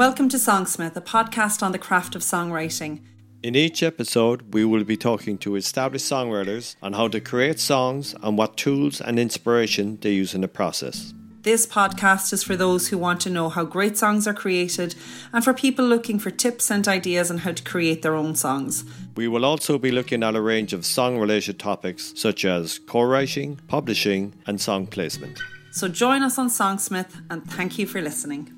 Welcome to Songsmith, a podcast on the craft of songwriting. In each episode, we will be talking to established songwriters on how to create songs and what tools and inspiration they use in the process. This podcast is for those who want to know how great songs are created and for people looking for tips and ideas on how to create their own songs. We will also be looking at a range of song related topics such as co writing, publishing, and song placement. So join us on Songsmith and thank you for listening.